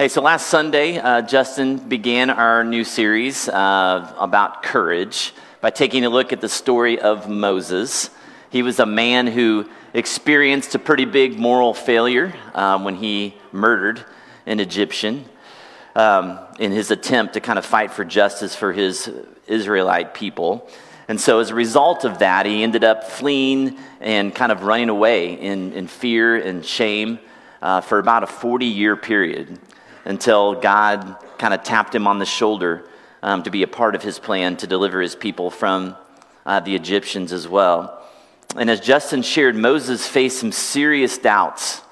Hey, so last Sunday, uh, Justin began our new series uh, about courage by taking a look at the story of Moses. He was a man who experienced a pretty big moral failure um, when he murdered an Egyptian um, in his attempt to kind of fight for justice for his Israelite people. And so, as a result of that, he ended up fleeing and kind of running away in, in fear and shame uh, for about a 40 year period until God kind of tapped him on the shoulder um, to be a part of his plan to deliver his people from uh, the Egyptians as well. And as Justin shared, Moses faced some serious doubts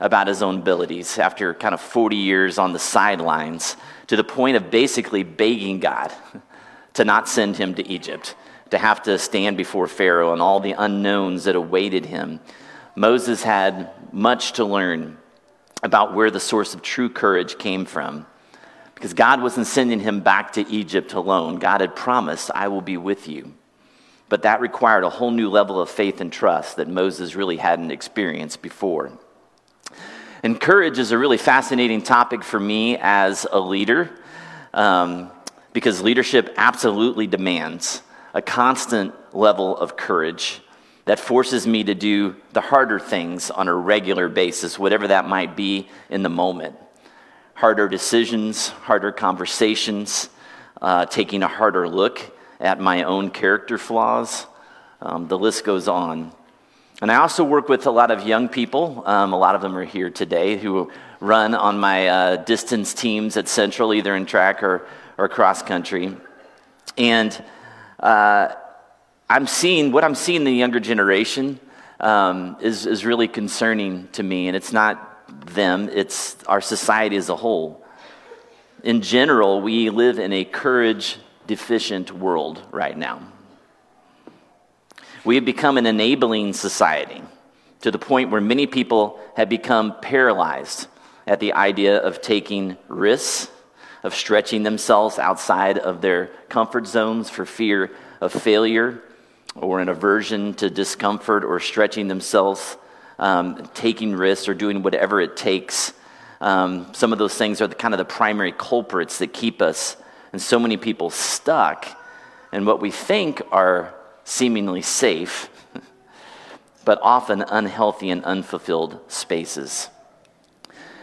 about his own abilities after kind of 40 years on the sidelines to the point of basically begging God to not send him to Egypt, to have to stand before Pharaoh and all the unknowns that awaited him. Moses had much to learn about where the source of true courage came from. Because God wasn't sending him back to Egypt alone. God had promised, I will be with you. But that required a whole new level of faith and trust that Moses really hadn't experienced before. And courage is a really fascinating topic for me as a leader um, because leadership absolutely demands a constant level of courage that forces me to do the harder things on a regular basis, whatever that might be in the moment. Harder decisions, harder conversations, uh, taking a harder look at my own character flaws. Um, the list goes on. And I also work with a lot of young people. Um, a lot of them are here today who run on my uh, distance teams at Central, either in track or, or cross country. And uh, I'm seeing what I'm seeing in the younger generation um, is, is really concerning to me, and it's not them, it's our society as a whole. In general, we live in a courage deficient world right now. We have become an enabling society to the point where many people have become paralyzed at the idea of taking risks, of stretching themselves outside of their comfort zones for fear of failure or an aversion to discomfort or stretching themselves, um, taking risks or doing whatever it takes. Um, some of those things are the, kind of the primary culprits that keep us and so many people stuck in what we think are seemingly safe, but often unhealthy and unfulfilled spaces.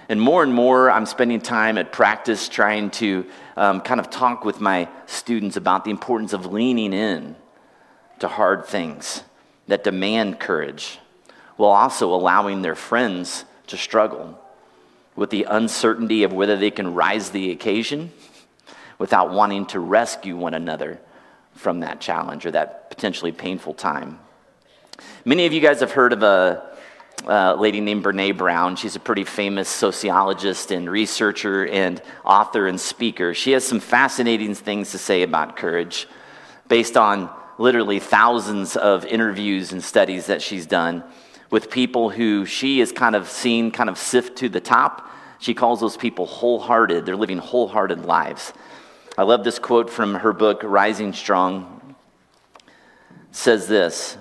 And more and more, I'm spending time at practice trying to um, kind of talk with my students about the importance of leaning in to hard things that demand courage, while also allowing their friends to struggle with the uncertainty of whether they can rise the occasion without wanting to rescue one another from that challenge or that potentially painful time. Many of you guys have heard of a, a lady named Brene Brown. She's a pretty famous sociologist and researcher and author and speaker. She has some fascinating things to say about courage based on literally thousands of interviews and studies that she's done with people who she has kind of seen kind of sift to the top. She calls those people wholehearted. They're living wholehearted lives. I love this quote from her book, Rising Strong. It says this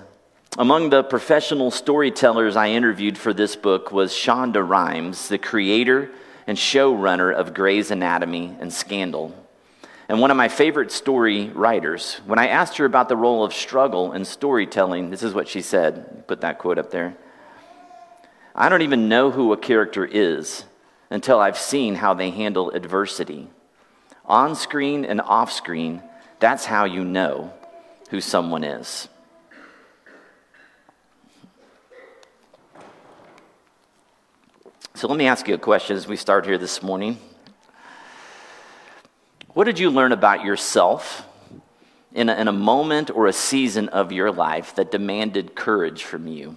Among the professional storytellers I interviewed for this book was Shonda Rhimes, the creator and showrunner of Grey's Anatomy and Scandal and one of my favorite story writers. When I asked her about the role of struggle in storytelling, this is what she said. Put that quote up there. I don't even know who a character is until I've seen how they handle adversity. On screen and off screen, that's how you know who someone is. So let me ask you a question as we start here this morning. What did you learn about yourself in a, in a moment or a season of your life that demanded courage from you?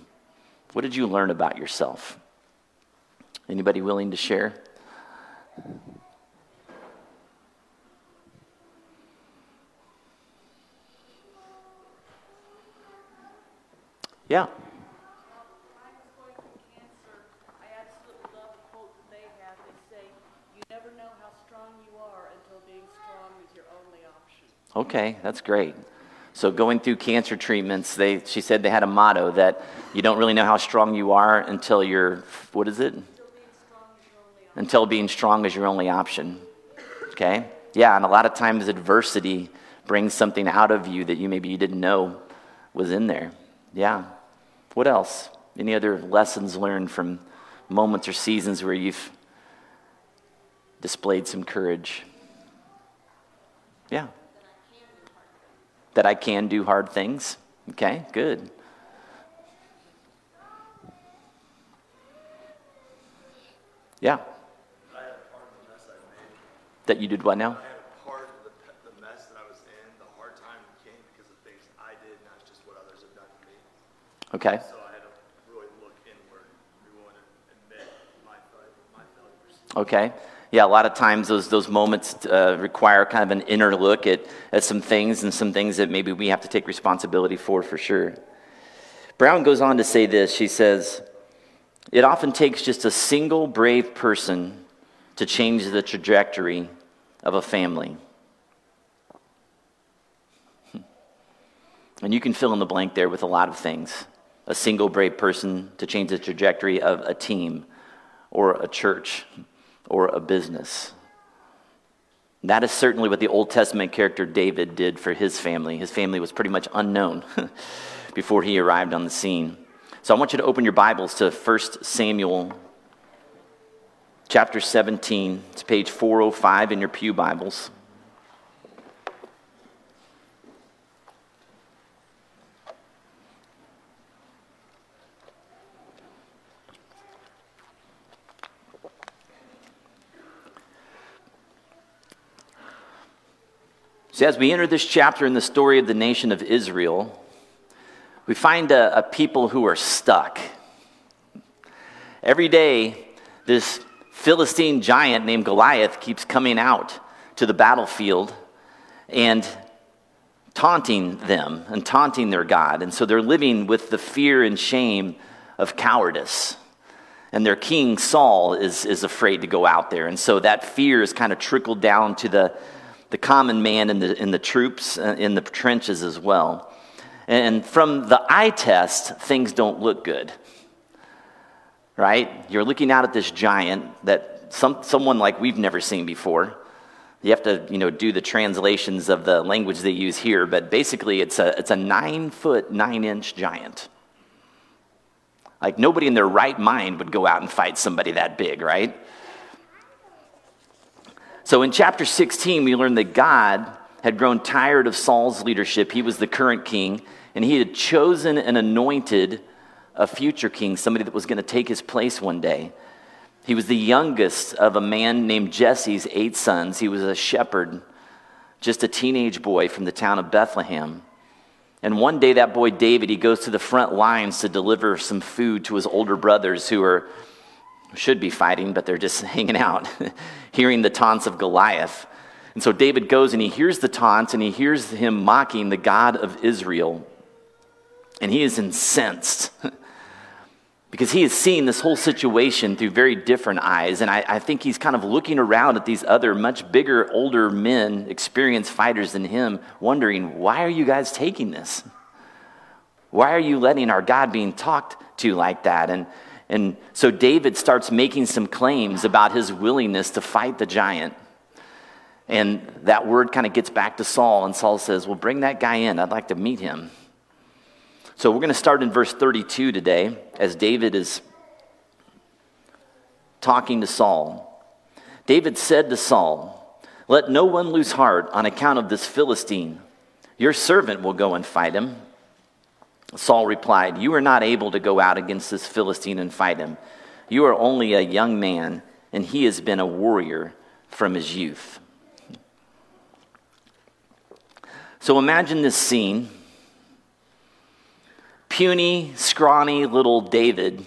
What did you learn about yourself? Anybody willing to share? Yeah. Okay, that's great. So going through cancer treatments, they, she said they had a motto that you don't really know how strong you are until you're, what is it? until being strong is your only option. Okay? Yeah, and a lot of times adversity brings something out of you that you maybe you didn't know was in there. Yeah. What else? Any other lessons learned from moments or seasons where you've displayed some courage? Yeah. That I can do hard things. Okay, good. Yeah. That you did what now? Okay. So I had to really look inward, admit my, my failures. Okay. Yeah, a lot of times those, those moments uh, require kind of an inner look at, at some things and some things that maybe we have to take responsibility for, for sure. Brown goes on to say this. She says, It often takes just a single brave person to change the trajectory of a family. And you can fill in the blank there with a lot of things a single brave person to change the trajectory of a team or a church or a business. That is certainly what the Old Testament character David did for his family. His family was pretty much unknown before he arrived on the scene. So I want you to open your Bibles to 1 Samuel chapter 17. It's page 405 in your Pew Bibles. So, as we enter this chapter in the story of the nation of Israel, we find a, a people who are stuck. Every day, this Philistine giant named Goliath keeps coming out to the battlefield and taunting them and taunting their God. And so they're living with the fear and shame of cowardice. And their king, Saul, is, is afraid to go out there. And so that fear is kind of trickled down to the, the common man in the, in the troops, uh, in the trenches as well. And from the eye test, things don't look good. Right? You're looking out at this giant that some, someone like we've never seen before. You have to, you know, do the translations of the language they use here, but basically it's a, it's a nine foot, nine inch giant. Like nobody in their right mind would go out and fight somebody that big, right? So in chapter 16, we learn that God had grown tired of Saul's leadership. He was the current king, and he had chosen and anointed a future king, somebody that was going to take his place one day. He was the youngest of a man named Jesse's eight sons. He was a shepherd, just a teenage boy from the town of Bethlehem. And one day, that boy David, he goes to the front lines to deliver some food to his older brothers who are should be fighting, but they're just hanging out, hearing the taunts of Goliath. And so David goes and he hears the taunts and he hears him mocking the God of Israel. And he is incensed because he is seeing this whole situation through very different eyes. And I, I, think he's kind of looking around at these other, much bigger, older men, experienced fighters than him, wondering, why are you guys taking this? Why are you letting our God being talked to like that? And and so David starts making some claims about his willingness to fight the giant. And that word kind of gets back to Saul, and Saul says, Well, bring that guy in. I'd like to meet him. So we're going to start in verse 32 today as David is talking to Saul. David said to Saul, Let no one lose heart on account of this Philistine. Your servant will go and fight him. Saul replied, You are not able to go out against this Philistine and fight him. You are only a young man, and he has been a warrior from his youth. So imagine this scene. Puny, scrawny little David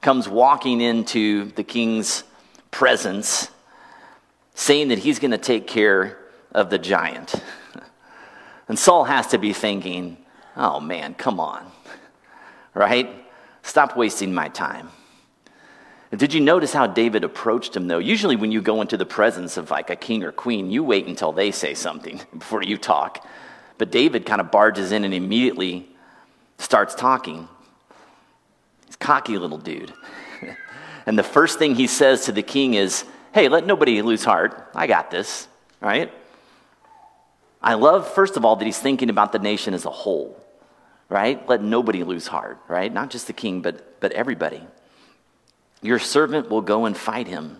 comes walking into the king's presence, saying that he's going to take care of the giant. And Saul has to be thinking, Oh man, come on. Right? Stop wasting my time. Did you notice how David approached him, though? Usually, when you go into the presence of like a king or queen, you wait until they say something before you talk. But David kind of barges in and immediately starts talking. He's cocky little dude. And the first thing he says to the king is, Hey, let nobody lose heart. I got this, right? I love, first of all, that he's thinking about the nation as a whole, right? Let nobody lose heart, right? Not just the king, but, but everybody. Your servant will go and fight him.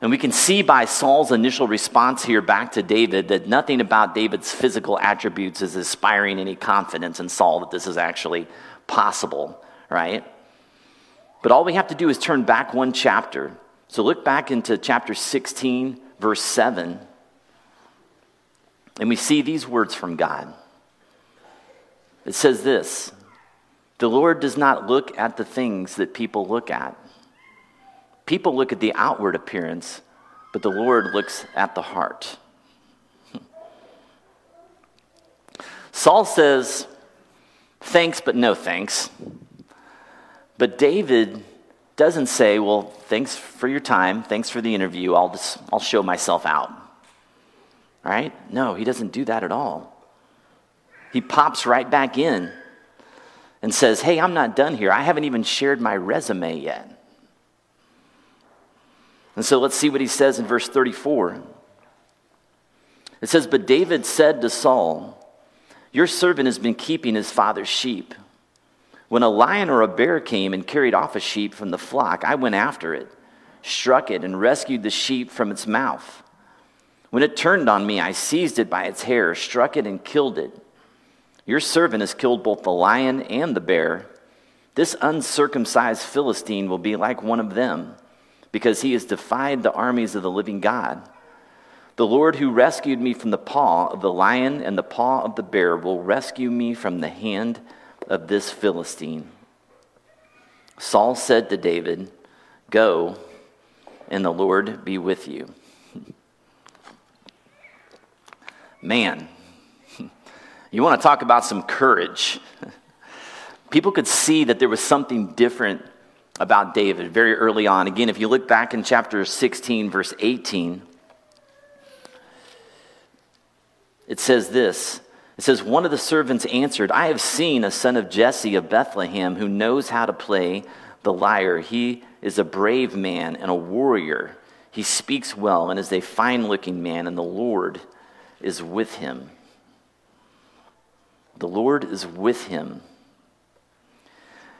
And we can see by Saul's initial response here back to David that nothing about David's physical attributes is inspiring any confidence in Saul that this is actually possible, right? But all we have to do is turn back one chapter. So look back into chapter 16, verse 7, and we see these words from God. It says this The Lord does not look at the things that people look at. People look at the outward appearance, but the Lord looks at the heart. Saul says, Thanks, but no thanks. But David doesn't say, Well, thanks for your time. Thanks for the interview. I'll, just, I'll show myself out. All right? No, he doesn't do that at all. He pops right back in and says, Hey, I'm not done here. I haven't even shared my resume yet. And so let's see what he says in verse 34. It says, But David said to Saul, Your servant has been keeping his father's sheep. When a lion or a bear came and carried off a sheep from the flock, I went after it, struck it, and rescued the sheep from its mouth. When it turned on me, I seized it by its hair, struck it, and killed it. Your servant has killed both the lion and the bear. This uncircumcised Philistine will be like one of them because he has defied the armies of the living God. The Lord who rescued me from the paw of the lion and the paw of the bear will rescue me from the hand of this Philistine. Saul said to David, Go, and the Lord be with you. Man, you want to talk about some courage. People could see that there was something different about David very early on. Again, if you look back in chapter 16, verse 18, it says this. It says, One of the servants answered, I have seen a son of Jesse of Bethlehem who knows how to play the lyre. He is a brave man and a warrior. He speaks well and is a fine looking man, and the Lord is with him. The Lord is with him.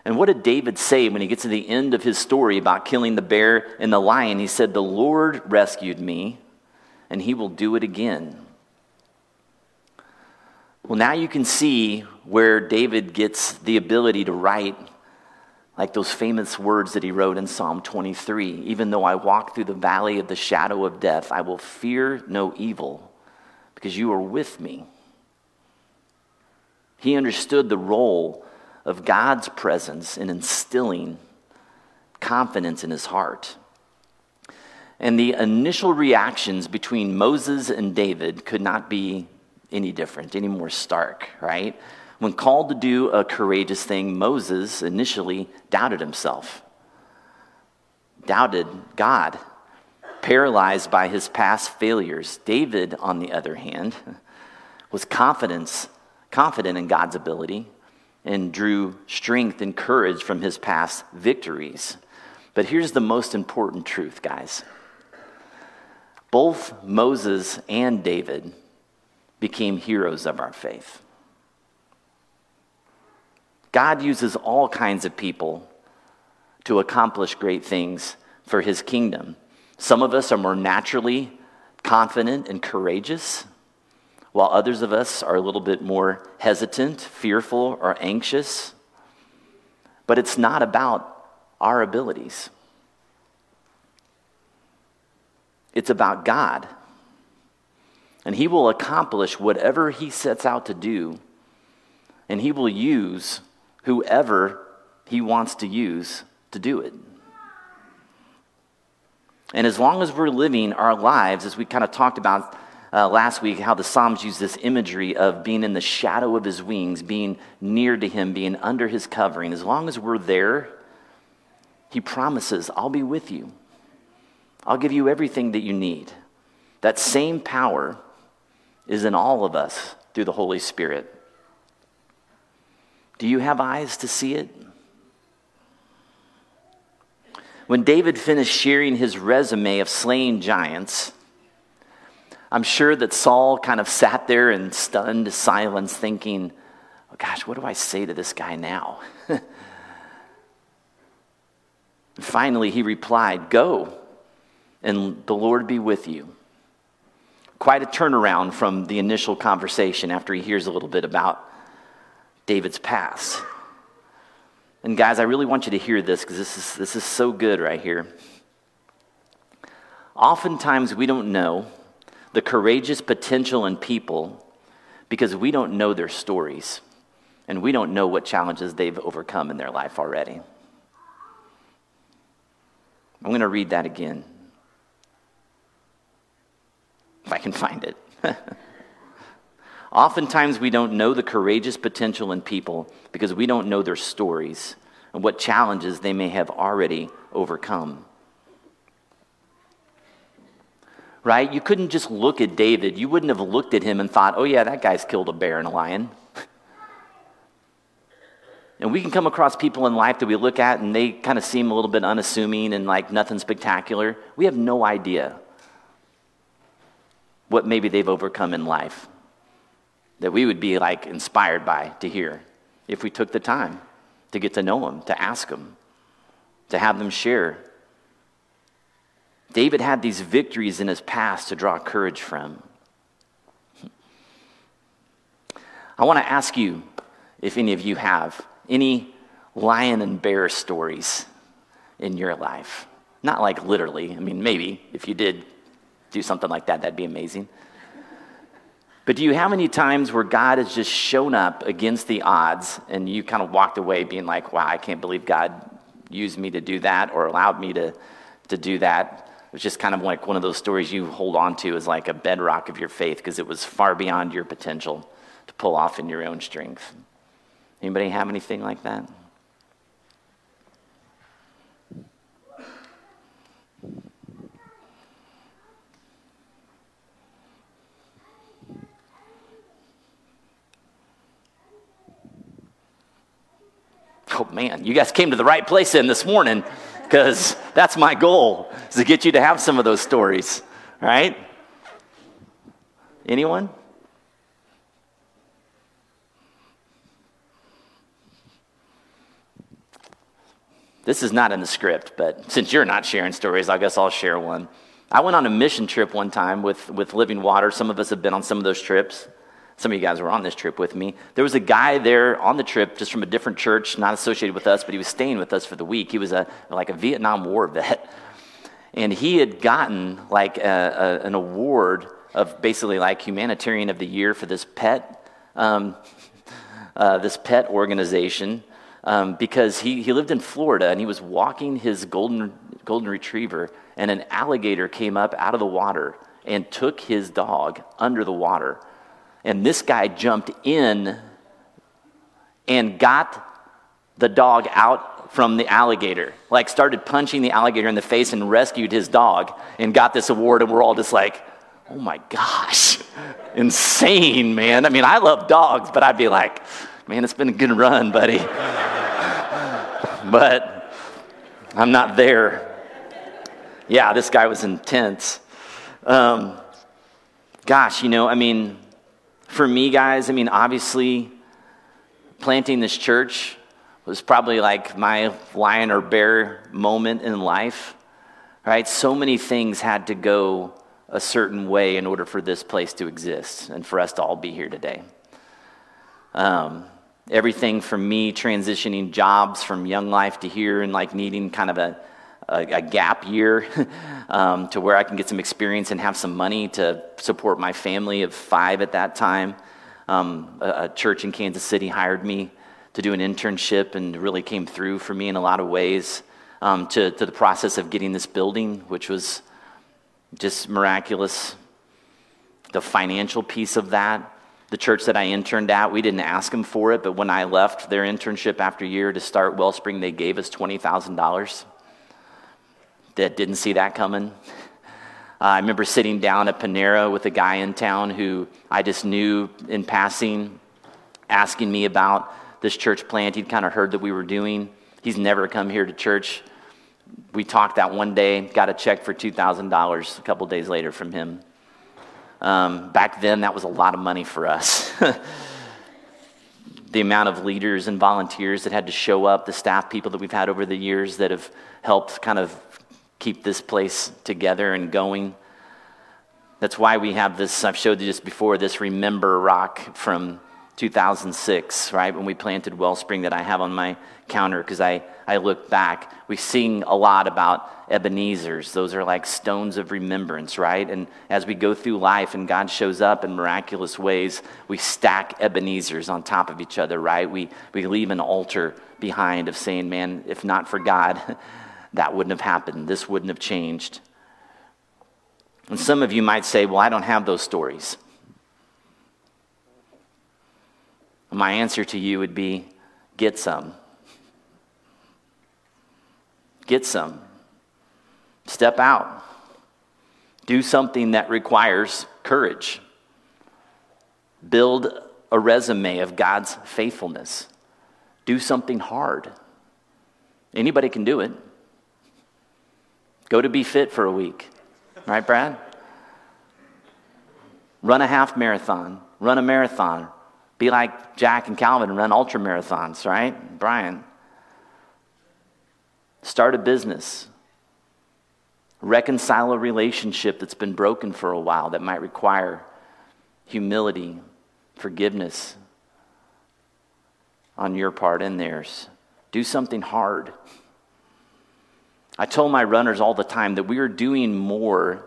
And what did David say when he gets to the end of his story about killing the bear and the lion? He said, The Lord rescued me, and he will do it again. Well, now you can see where David gets the ability to write like those famous words that he wrote in Psalm 23 Even though I walk through the valley of the shadow of death, I will fear no evil because you are with me. He understood the role of God's presence in instilling confidence in his heart. And the initial reactions between Moses and David could not be any different, any more stark, right? When called to do a courageous thing, Moses initially doubted himself, doubted God, paralyzed by his past failures. David, on the other hand, was confidence, confident in God's ability and drew strength and courage from his past victories. But here's the most important truth, guys. Both Moses and David became heroes of our faith. God uses all kinds of people to accomplish great things for his kingdom. Some of us are more naturally confident and courageous while others of us are a little bit more hesitant, fearful, or anxious. But it's not about our abilities, it's about God. And He will accomplish whatever He sets out to do, and He will use whoever He wants to use to do it. And as long as we're living our lives, as we kind of talked about uh, last week how the Psalms use this imagery of being in the shadow of his wings, being near to him, being under his covering. As long as we're there, he promises, I'll be with you. I'll give you everything that you need. That same power is in all of us through the Holy Spirit. Do you have eyes to see it? When David finished sharing his resume of slaying giants, I'm sure that Saul kind of sat there in stunned silence, thinking, oh gosh, what do I say to this guy now? Finally, he replied, Go, and the Lord be with you. Quite a turnaround from the initial conversation after he hears a little bit about David's past. And guys, I really want you to hear this because this is, this is so good right here. Oftentimes, we don't know the courageous potential in people because we don't know their stories and we don't know what challenges they've overcome in their life already. I'm going to read that again. If I can find it. Oftentimes, we don't know the courageous potential in people because we don't know their stories and what challenges they may have already overcome. Right? You couldn't just look at David. You wouldn't have looked at him and thought, oh, yeah, that guy's killed a bear and a lion. And we can come across people in life that we look at and they kind of seem a little bit unassuming and like nothing spectacular. We have no idea what maybe they've overcome in life that we would be like inspired by to hear if we took the time to get to know them, to ask them, to have them share. David had these victories in his past to draw courage from. I want to ask you if any of you have any lion and bear stories in your life? Not like literally. I mean, maybe if you did do something like that, that'd be amazing. But do you have any times where God has just shown up against the odds and you kind of walked away being like, wow, I can't believe God used me to do that or allowed me to, to do that? It's just kind of like one of those stories you hold on to as like a bedrock of your faith because it was far beyond your potential to pull off in your own strength. Anybody have anything like that? Oh man, you guys came to the right place in this morning because that's my goal is to get you to have some of those stories, right? Anyone? This is not in the script, but since you're not sharing stories, I guess I'll share one. I went on a mission trip one time with, with Living Water. Some of us have been on some of those trips. Some of you guys were on this trip with me. There was a guy there on the trip, just from a different church, not associated with us, but he was staying with us for the week. He was a, like a Vietnam War vet. And he had gotten like a, a, an award of basically like humanitarian of the year for this pet, um, uh, this pet organization um, because he, he lived in Florida and he was walking his golden, golden retriever, and an alligator came up out of the water and took his dog under the water. And this guy jumped in and got the dog out from the alligator, like started punching the alligator in the face and rescued his dog and got this award. And we're all just like, oh my gosh, insane, man. I mean, I love dogs, but I'd be like, Man, it's been a good run, buddy. but I'm not there. Yeah, this guy was intense. Um, gosh, you know, I mean, for me, guys, I mean, obviously, planting this church was probably like my lion or bear moment in life, right? So many things had to go a certain way in order for this place to exist and for us to all be here today. Um, everything from me transitioning jobs from young life to here and like needing kind of a, a, a gap year um, to where I can get some experience and have some money to support my family of five at that time. Um, a, a, church in Kansas City hired me to do an internship and really came through for me in a lot of ways. Um, to, to the process of getting this building, which was just miraculous. The financial piece of that, the church that I interned at, we didn't ask them for it, but when I left their internship after year to start Wellspring, they gave us $20,000. That didn't see that coming. Uh, I remember sitting down at Panera with a guy in town who I just knew in passing, asking me about this church plant. He'd kind of heard that we were doing. He's never come here to church we talked that one day, got a check for $2,000 a couple days later from him. Um, back then, that was a lot of money for us. the amount of leaders and volunteers that had to show up, the staff people that we've had over the years that have helped kind of keep this place together and going. That's why we have this, I've showed you this before, this Remember Rock from 2006, right, when we planted Wellspring that I have on my counter because I, I look back. We sing a lot about Ebenezer's. Those are like stones of remembrance, right? And as we go through life and God shows up in miraculous ways, we stack Ebenezer's on top of each other, right? We, we leave an altar behind of saying, man, if not for God, that wouldn't have happened. This wouldn't have changed. And some of you might say, well, I don't have those stories. My answer to you would be get some. Get some. Step out. Do something that requires courage. Build a resume of God's faithfulness. Do something hard. Anybody can do it. Go to be fit for a week. Right, Brad? Run a half marathon. Run a marathon. Be like Jack and Calvin and run ultra marathons, right? Brian. Start a business. Reconcile a relationship that's been broken for a while that might require humility, forgiveness on your part and theirs. Do something hard. I tell my runners all the time that we are doing more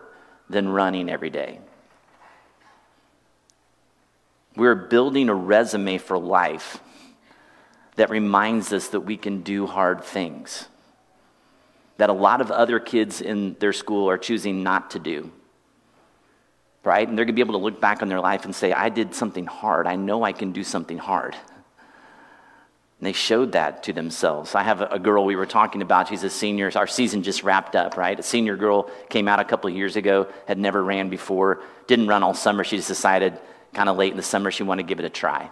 than running every day. We're building a resume for life that reminds us that we can do hard things, that a lot of other kids in their school are choosing not to do. Right? And they're going to be able to look back on their life and say, I did something hard. I know I can do something hard. And they showed that to themselves. I have a, girl we were talking about. She's a senior. Our season just wrapped up, right? A senior girl came out a couple of years ago, had never ran before, didn't run all summer. She just decided, kind of late in the summer, she wanted to give it a try.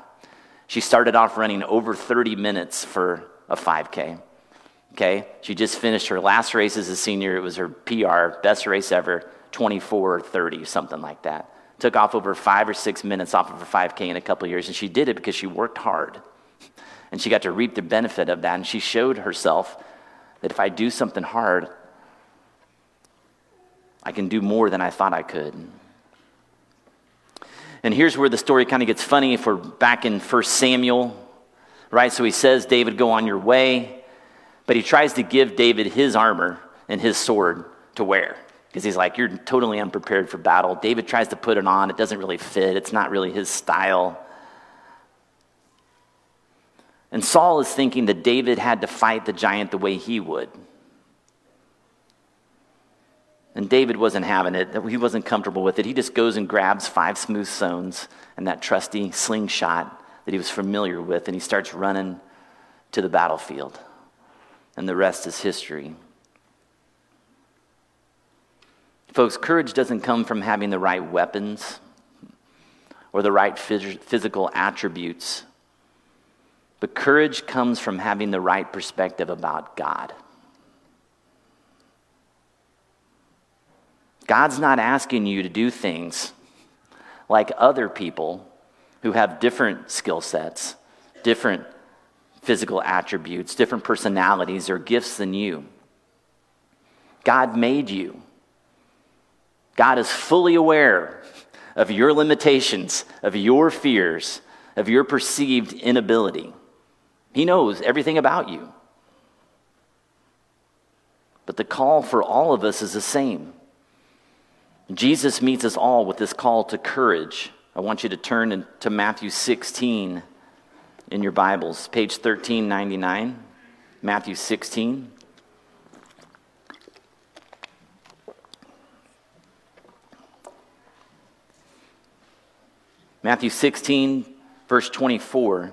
She started off running over 30 minutes for a 5K. Okay? She just finished her last race as a senior. It was her PR, best race ever, 24 or 30, something like that. Took off over five or six minutes off of her 5K in a couple of years, and she did it because she worked hard. And she got to reap the benefit of that, and she showed herself that if I do something hard, I can do more than I thought I could. And here's where the story kind of gets funny if we're back in 1 Samuel, right? So he says, David, go on your way. But he tries to give David his armor and his sword to wear because he's like, You're totally unprepared for battle. David tries to put it on, it doesn't really fit, it's not really his style. And Saul is thinking that David had to fight the giant the way he would. And David wasn't having it, he wasn't comfortable with it. He just goes and grabs five smooth stones and that trusty slingshot that he was familiar with, and he starts running to the battlefield. And the rest is history. Folks, courage doesn't come from having the right weapons or the right phys- physical attributes, but courage comes from having the right perspective about God. God's not asking you to do things like other people who have different skill sets, different physical attributes, different personalities or gifts than you. God made you. God is fully aware of your limitations, of your fears, of your perceived inability. He knows everything about you. But the call for all of us is the same Jesus meets us all with this call to courage. I want you to turn to Matthew 16 in your Bibles, page 1399. Matthew 16. Matthew 16, verse 24.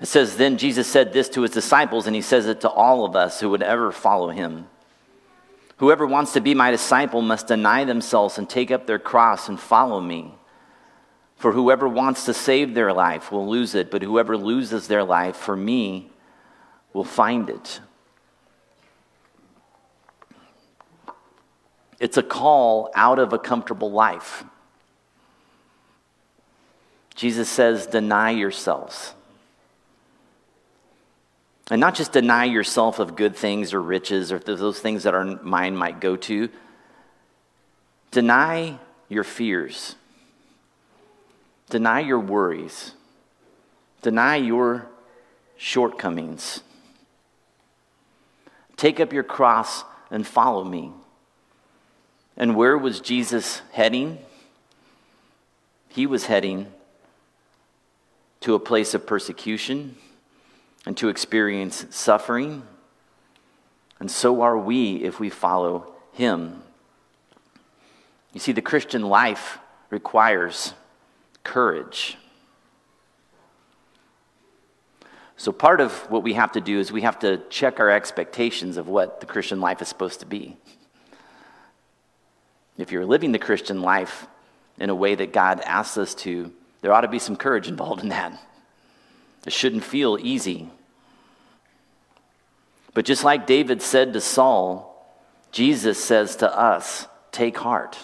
It says, Then Jesus said this to his disciples, and he says it to all of us who would ever follow him. Whoever wants to be my disciple must deny themselves and take up their cross and follow me. For whoever wants to save their life will lose it, but whoever loses their life for me will find it. It's a call out of a comfortable life. Jesus says, Deny yourselves. And not just deny yourself of good things or riches or those things that our mind might go to. Deny your fears. Deny your worries. Deny your shortcomings. Take up your cross and follow me. And where was Jesus heading? He was heading to a place of persecution and to experience suffering. And so are we if we follow him. You see, the Christian life requires courage. So, part of what we have to do is we have to check our expectations of what the Christian life is supposed to be. If you're living the Christian life in a way that God asks us to, there ought to be some courage involved in that. It shouldn't feel easy. But just like David said to Saul, Jesus says to us, Take heart,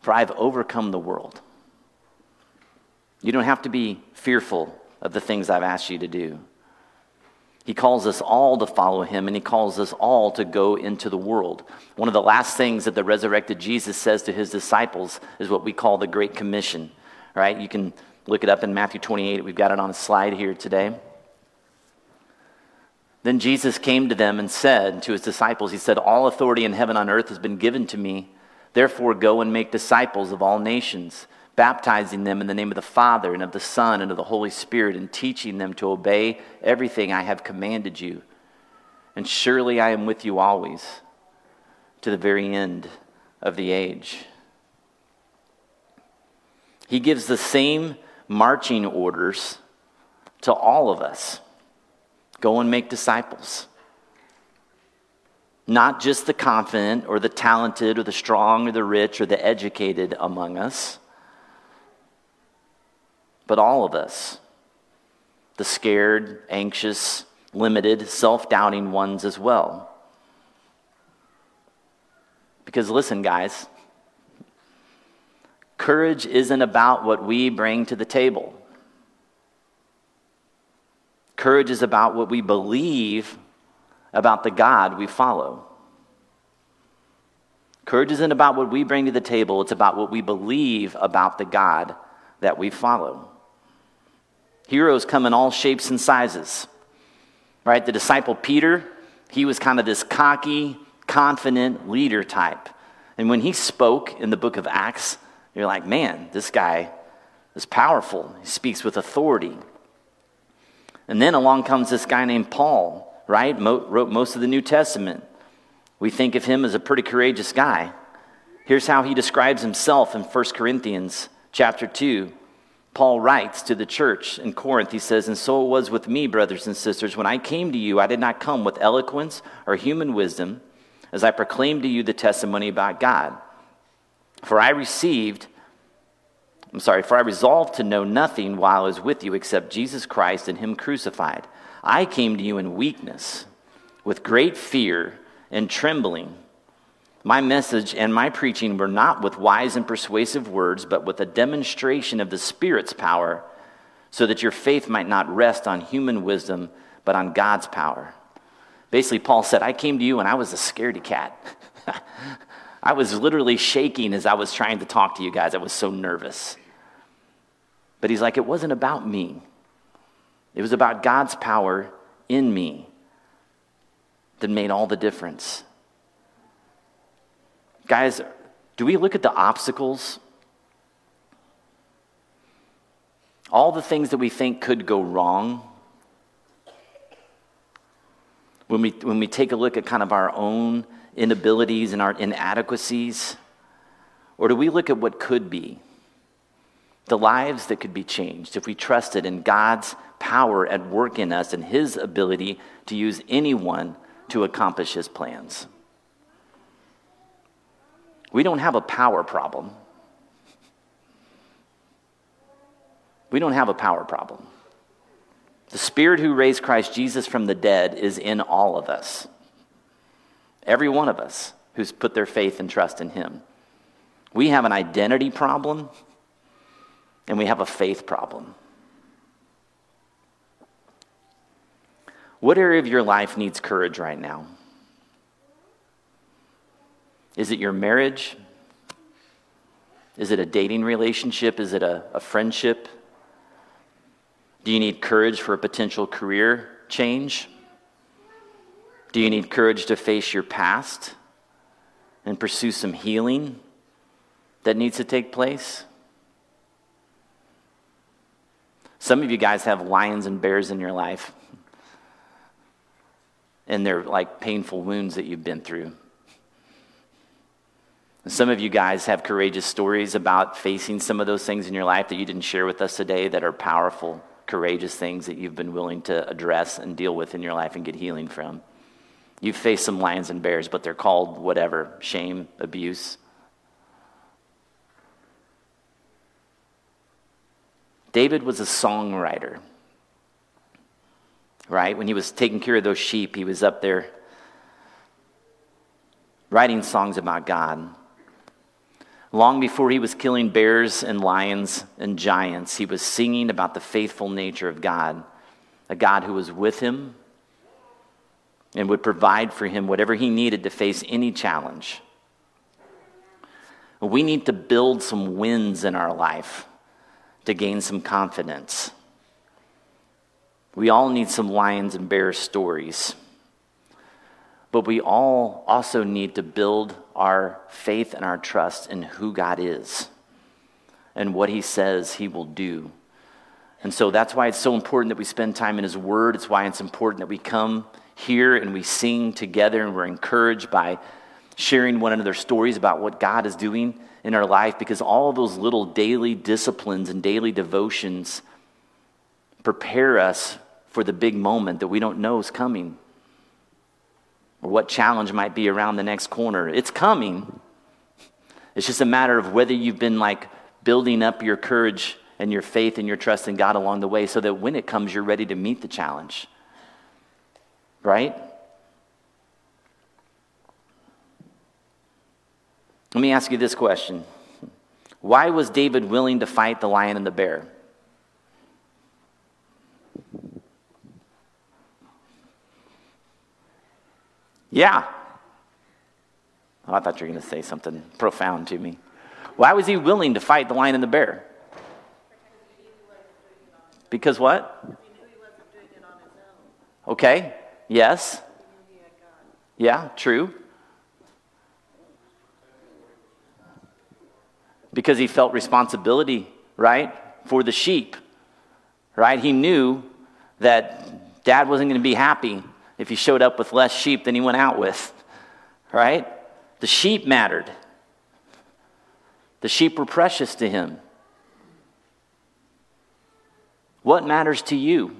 for I've overcome the world. You don't have to be fearful of the things I've asked you to do. He calls us all to follow him, and he calls us all to go into the world. One of the last things that the resurrected Jesus says to his disciples is what we call the Great Commission, right? You can Look it up in Matthew 28. We've got it on a slide here today. Then Jesus came to them and said to his disciples, He said, All authority in heaven and on earth has been given to me. Therefore, go and make disciples of all nations, baptizing them in the name of the Father and of the Son and of the Holy Spirit, and teaching them to obey everything I have commanded you. And surely I am with you always to the very end of the age. He gives the same marching orders to all of us go and make disciples. Not just the confident or the talented or the strong or the rich or the educated among us, but all of us. The scared, anxious, limited, self doubting ones as well. Because listen, guys, Courage isn't about what we bring to the table. Courage is about what we believe about the God we follow. Courage isn't about what we bring to the table, it's about what we believe about the God that we follow. Heroes come in all shapes and sizes. Right? The disciple Peter, he was kind of this cocky, confident leader type. And when he spoke in the book of Acts, you're like, man, this guy is powerful. He speaks with authority. And then along comes this guy named Paul, right? Mo- wrote most of the New Testament. We think of him as a pretty courageous guy. Here's how he describes himself in 1 Corinthians chapter 2. Paul writes to the church in Corinth, he says, And so it was with me, brothers and sisters. When I came to you, I did not come with eloquence or human wisdom, as I proclaimed to you the testimony about God. For I received, I'm sorry, for I resolved to know nothing while I was with you except Jesus Christ and Him crucified. I came to you in weakness, with great fear and trembling. My message and my preaching were not with wise and persuasive words, but with a demonstration of the Spirit's power, so that your faith might not rest on human wisdom, but on God's power. Basically, Paul said, I came to you and I was a scaredy cat. I was literally shaking as I was trying to talk to you guys. I was so nervous. But he's like, it wasn't about me, it was about God's power in me that made all the difference. Guys, do we look at the obstacles? All the things that we think could go wrong? When we, when we take a look at kind of our own inabilities and our inadequacies? Or do we look at what could be? The lives that could be changed if we trusted in God's power at work in us and His ability to use anyone to accomplish His plans. We don't have a power problem. We don't have a power problem. The Spirit who raised Christ Jesus from the dead is in all of us. Every one of us. who's put their faith and trust in Him. We have an identity problem and we have a faith problem. What area of your life needs courage right now? Is it your marriage? Is it a dating relationship? Is it a, a friendship? Do you need courage for a potential career change? Do you need courage to face your past and pursue some healing that needs to take place? Some of you guys have lions and bears in your life, and they're like painful wounds that you've been through. Some of you guys have courageous stories about facing some of those things in your life that you didn't share with us today that are powerful, courageous things that you've been willing to address and deal with in your life and get healing from. You've faced some lions and bears, but they're called whatever shame, abuse. David was a songwriter, right? When he was taking care of those sheep, he was up there writing songs about God. Long before he was killing bears and lions and giants, he was singing about the faithful nature of God, a God who was with him and would provide for him whatever he needed to face any challenge. We need to build some wins in our life to gain some confidence. We all need some lions and bears stories. But we all also need to build our faith and our trust in who God is and what He says He will do. And so that's why it's so important that we spend time in His Word. It's why it's important that we come here and we sing together and we're encouraged by sharing one another's stories about what God is doing in our life because all of those little daily disciplines and daily devotions prepare us for the big moment that we don't know is coming or what challenge might be around the next corner. It's coming. It's just a matter of whether you've been like building up your courage and your faith and your trust in God along the way so that when it comes, you're ready to meet the challenge. Right? Let me ask you this question Why was David willing to fight the lion and the bear? Yeah. Oh, I thought you were going to say something profound to me. Why was he willing to fight the lion and the bear? Because what? Okay, yes. Yeah, true. Because he felt responsibility, right, for the sheep, right? He knew that dad wasn't going to be happy if he showed up with less sheep than he went out with, right? The sheep mattered. The sheep were precious to him. What matters to you?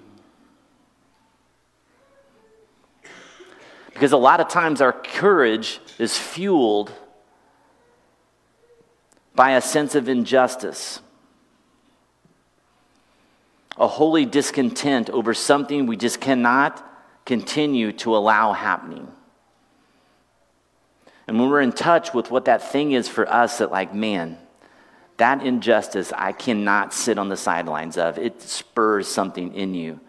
Because a lot of times our courage is fueled by a sense of injustice, a holy discontent over something we just cannot continue to allow happening. And when we're in touch with what that thing is for us, that, like, man, that injustice I cannot sit on the sidelines of. It spurs something in you,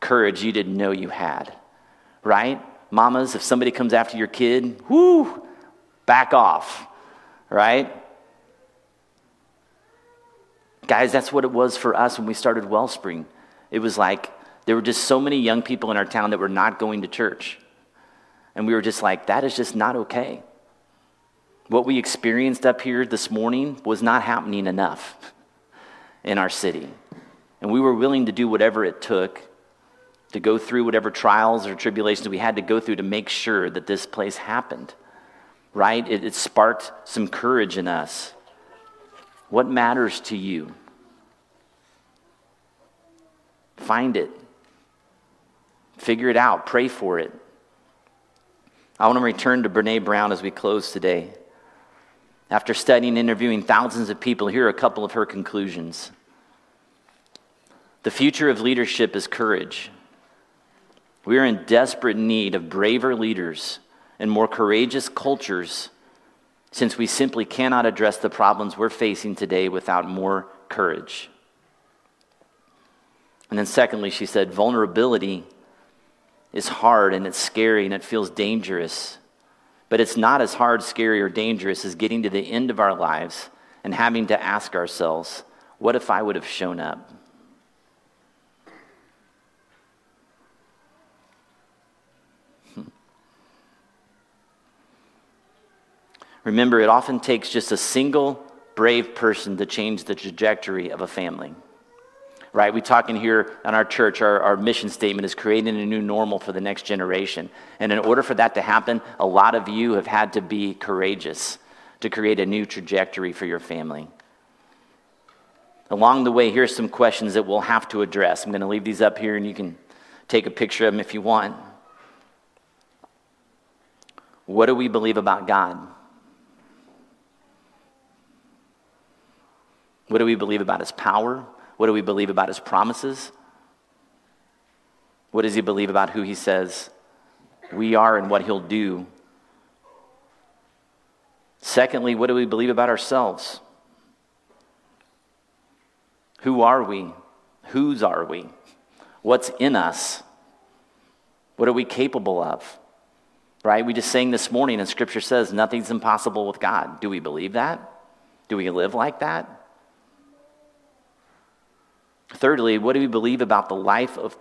courage you didn't know you had, right? Mamas, if somebody comes after your kid, whoo, back off, right? Guys, that's what it was for us when we started Wellspring. It was like, there were just so many young people in our town that were not going to church. And we were just like, that is just not okay. What we experienced up here this morning was not happening enough in our city. And we were willing to do whatever it took to go through whatever trials or tribulations we had to go through to make sure that this place happened. Right? It, it sparked some courage in us. What matters to you? Find it. Figure it out. Pray for it. I want to return to Brene Brown as we close today. After studying and interviewing thousands of people, here are a couple of her conclusions. The future of leadership is courage. We are in desperate need of braver leaders and more courageous cultures since we simply cannot address the problems we're facing today without more courage. And then, secondly, she said, vulnerability is hard and it's scary and it feels dangerous. But it's not as hard, scary, or dangerous as getting to the end of our lives and having to ask ourselves, what if I would have shown up? Remember, it often takes just a single brave person to change the trajectory of a family right? We talk in here on our church, our, our mission statement is creating a new normal for the next generation. And in order for that to happen, a lot of you have had to be courageous to create a new trajectory for your family. Along the way, here's some questions that we'll have to address. I'm going to leave these up here and you can take a picture of them if you want. What do we believe about God? What do we believe about his power? What do we believe about his promises? What does he believe about who he says we are and what he'll do? Secondly, what do we believe about ourselves? Who are we? Whose are we? What's in us? What are we capable of? Right? We just sang this morning, and scripture says nothing's impossible with God. Do we believe that? Do we live like that? Thirdly, what do we believe about the life of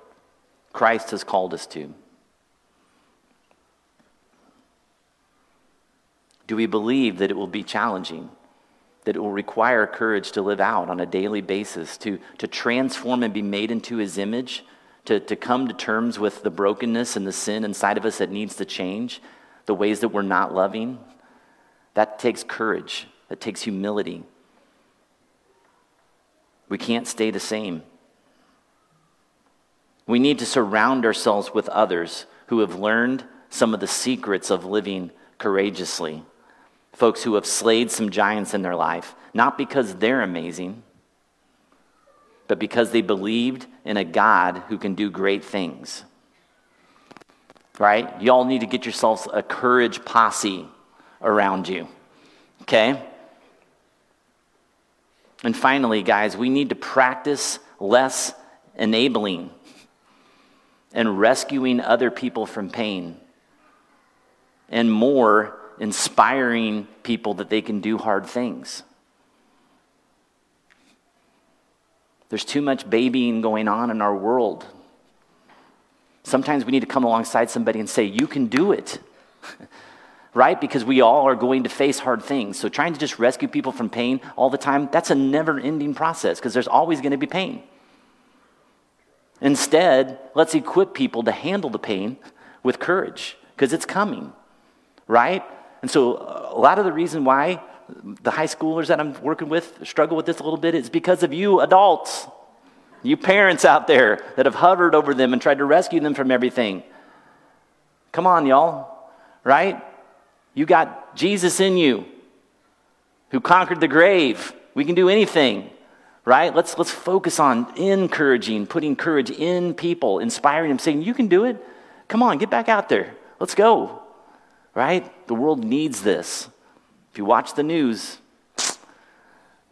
Christ has called us to? Do we believe that it will be challenging, that it will require courage to live out on a daily basis, to, to transform and be made into his image, to, to come to terms with the brokenness and the sin inside of us that needs to change, the ways that we're not loving? That takes courage, that takes humility. We can't stay the same. We need to surround ourselves with others who have learned some of the secrets of living courageously. Folks who have slayed some giants in their life, not because they're amazing, but because they believed in a God who can do great things. Right? Y'all need to get yourselves a courage posse around you. Okay? And finally, guys, we need to practice less enabling and rescuing other people from pain, and more inspiring people that they can do hard things. There's too much babying going on in our world. Sometimes we need to come alongside somebody and say, You can do it. Right? Because we all are going to face hard things. So trying to just rescue people from pain all the time, that's a never ending process because there's always going to be pain. Instead, let's equip people to handle the pain with courage because it's coming, right? And so, uh, a lot of the reason why the high schoolers that I'm working with struggle with this a little bit is because of you adults, you parents out there that have hovered over them and tried to rescue them from everything. Come on, y'all, right? You got Jesus in you who conquered the grave. We can do anything, right? Let's, let's focus on encouraging, putting courage in people, inspiring them, saying, You can do it. Come on, get back out there. Let's go, right? The world needs this. If you watch the news,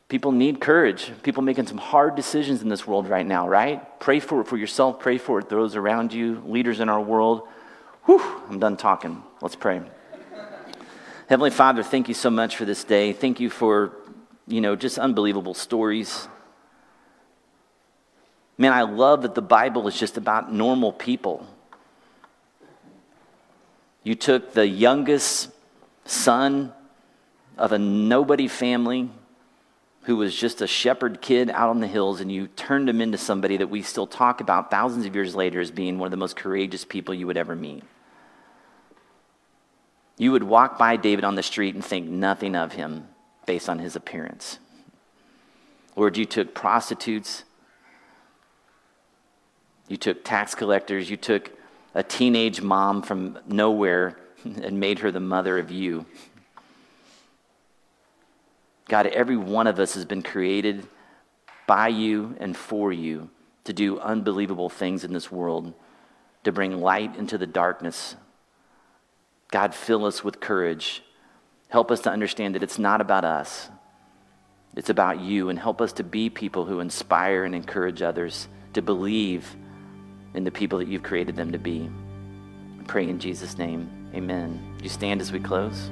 people need courage. People making some hard decisions in this world right now, right? Pray for it for yourself, pray for it those around you, leaders in our world. Whew, I'm done talking. Let's pray. Heavenly Father, thank you so much for this day. Thank you for, you know, just unbelievable stories. Man, I love that the Bible is just about normal people. You took the youngest son of a nobody family who was just a shepherd kid out on the hills, and you turned him into somebody that we still talk about thousands of years later as being one of the most courageous people you would ever meet. You would walk by David on the street and think nothing of him based on his appearance. Lord, you took prostitutes, you took tax collectors, you took a teenage mom from nowhere and made her the mother of you. God, every one of us has been created by you and for you to do unbelievable things in this world, to bring light into the darkness God, fill us with courage. Help us to understand that it's not about us, it's about you, and help us to be people who inspire and encourage others to believe in the people that you've created them to be. I pray in Jesus' name. Amen. You stand as we close.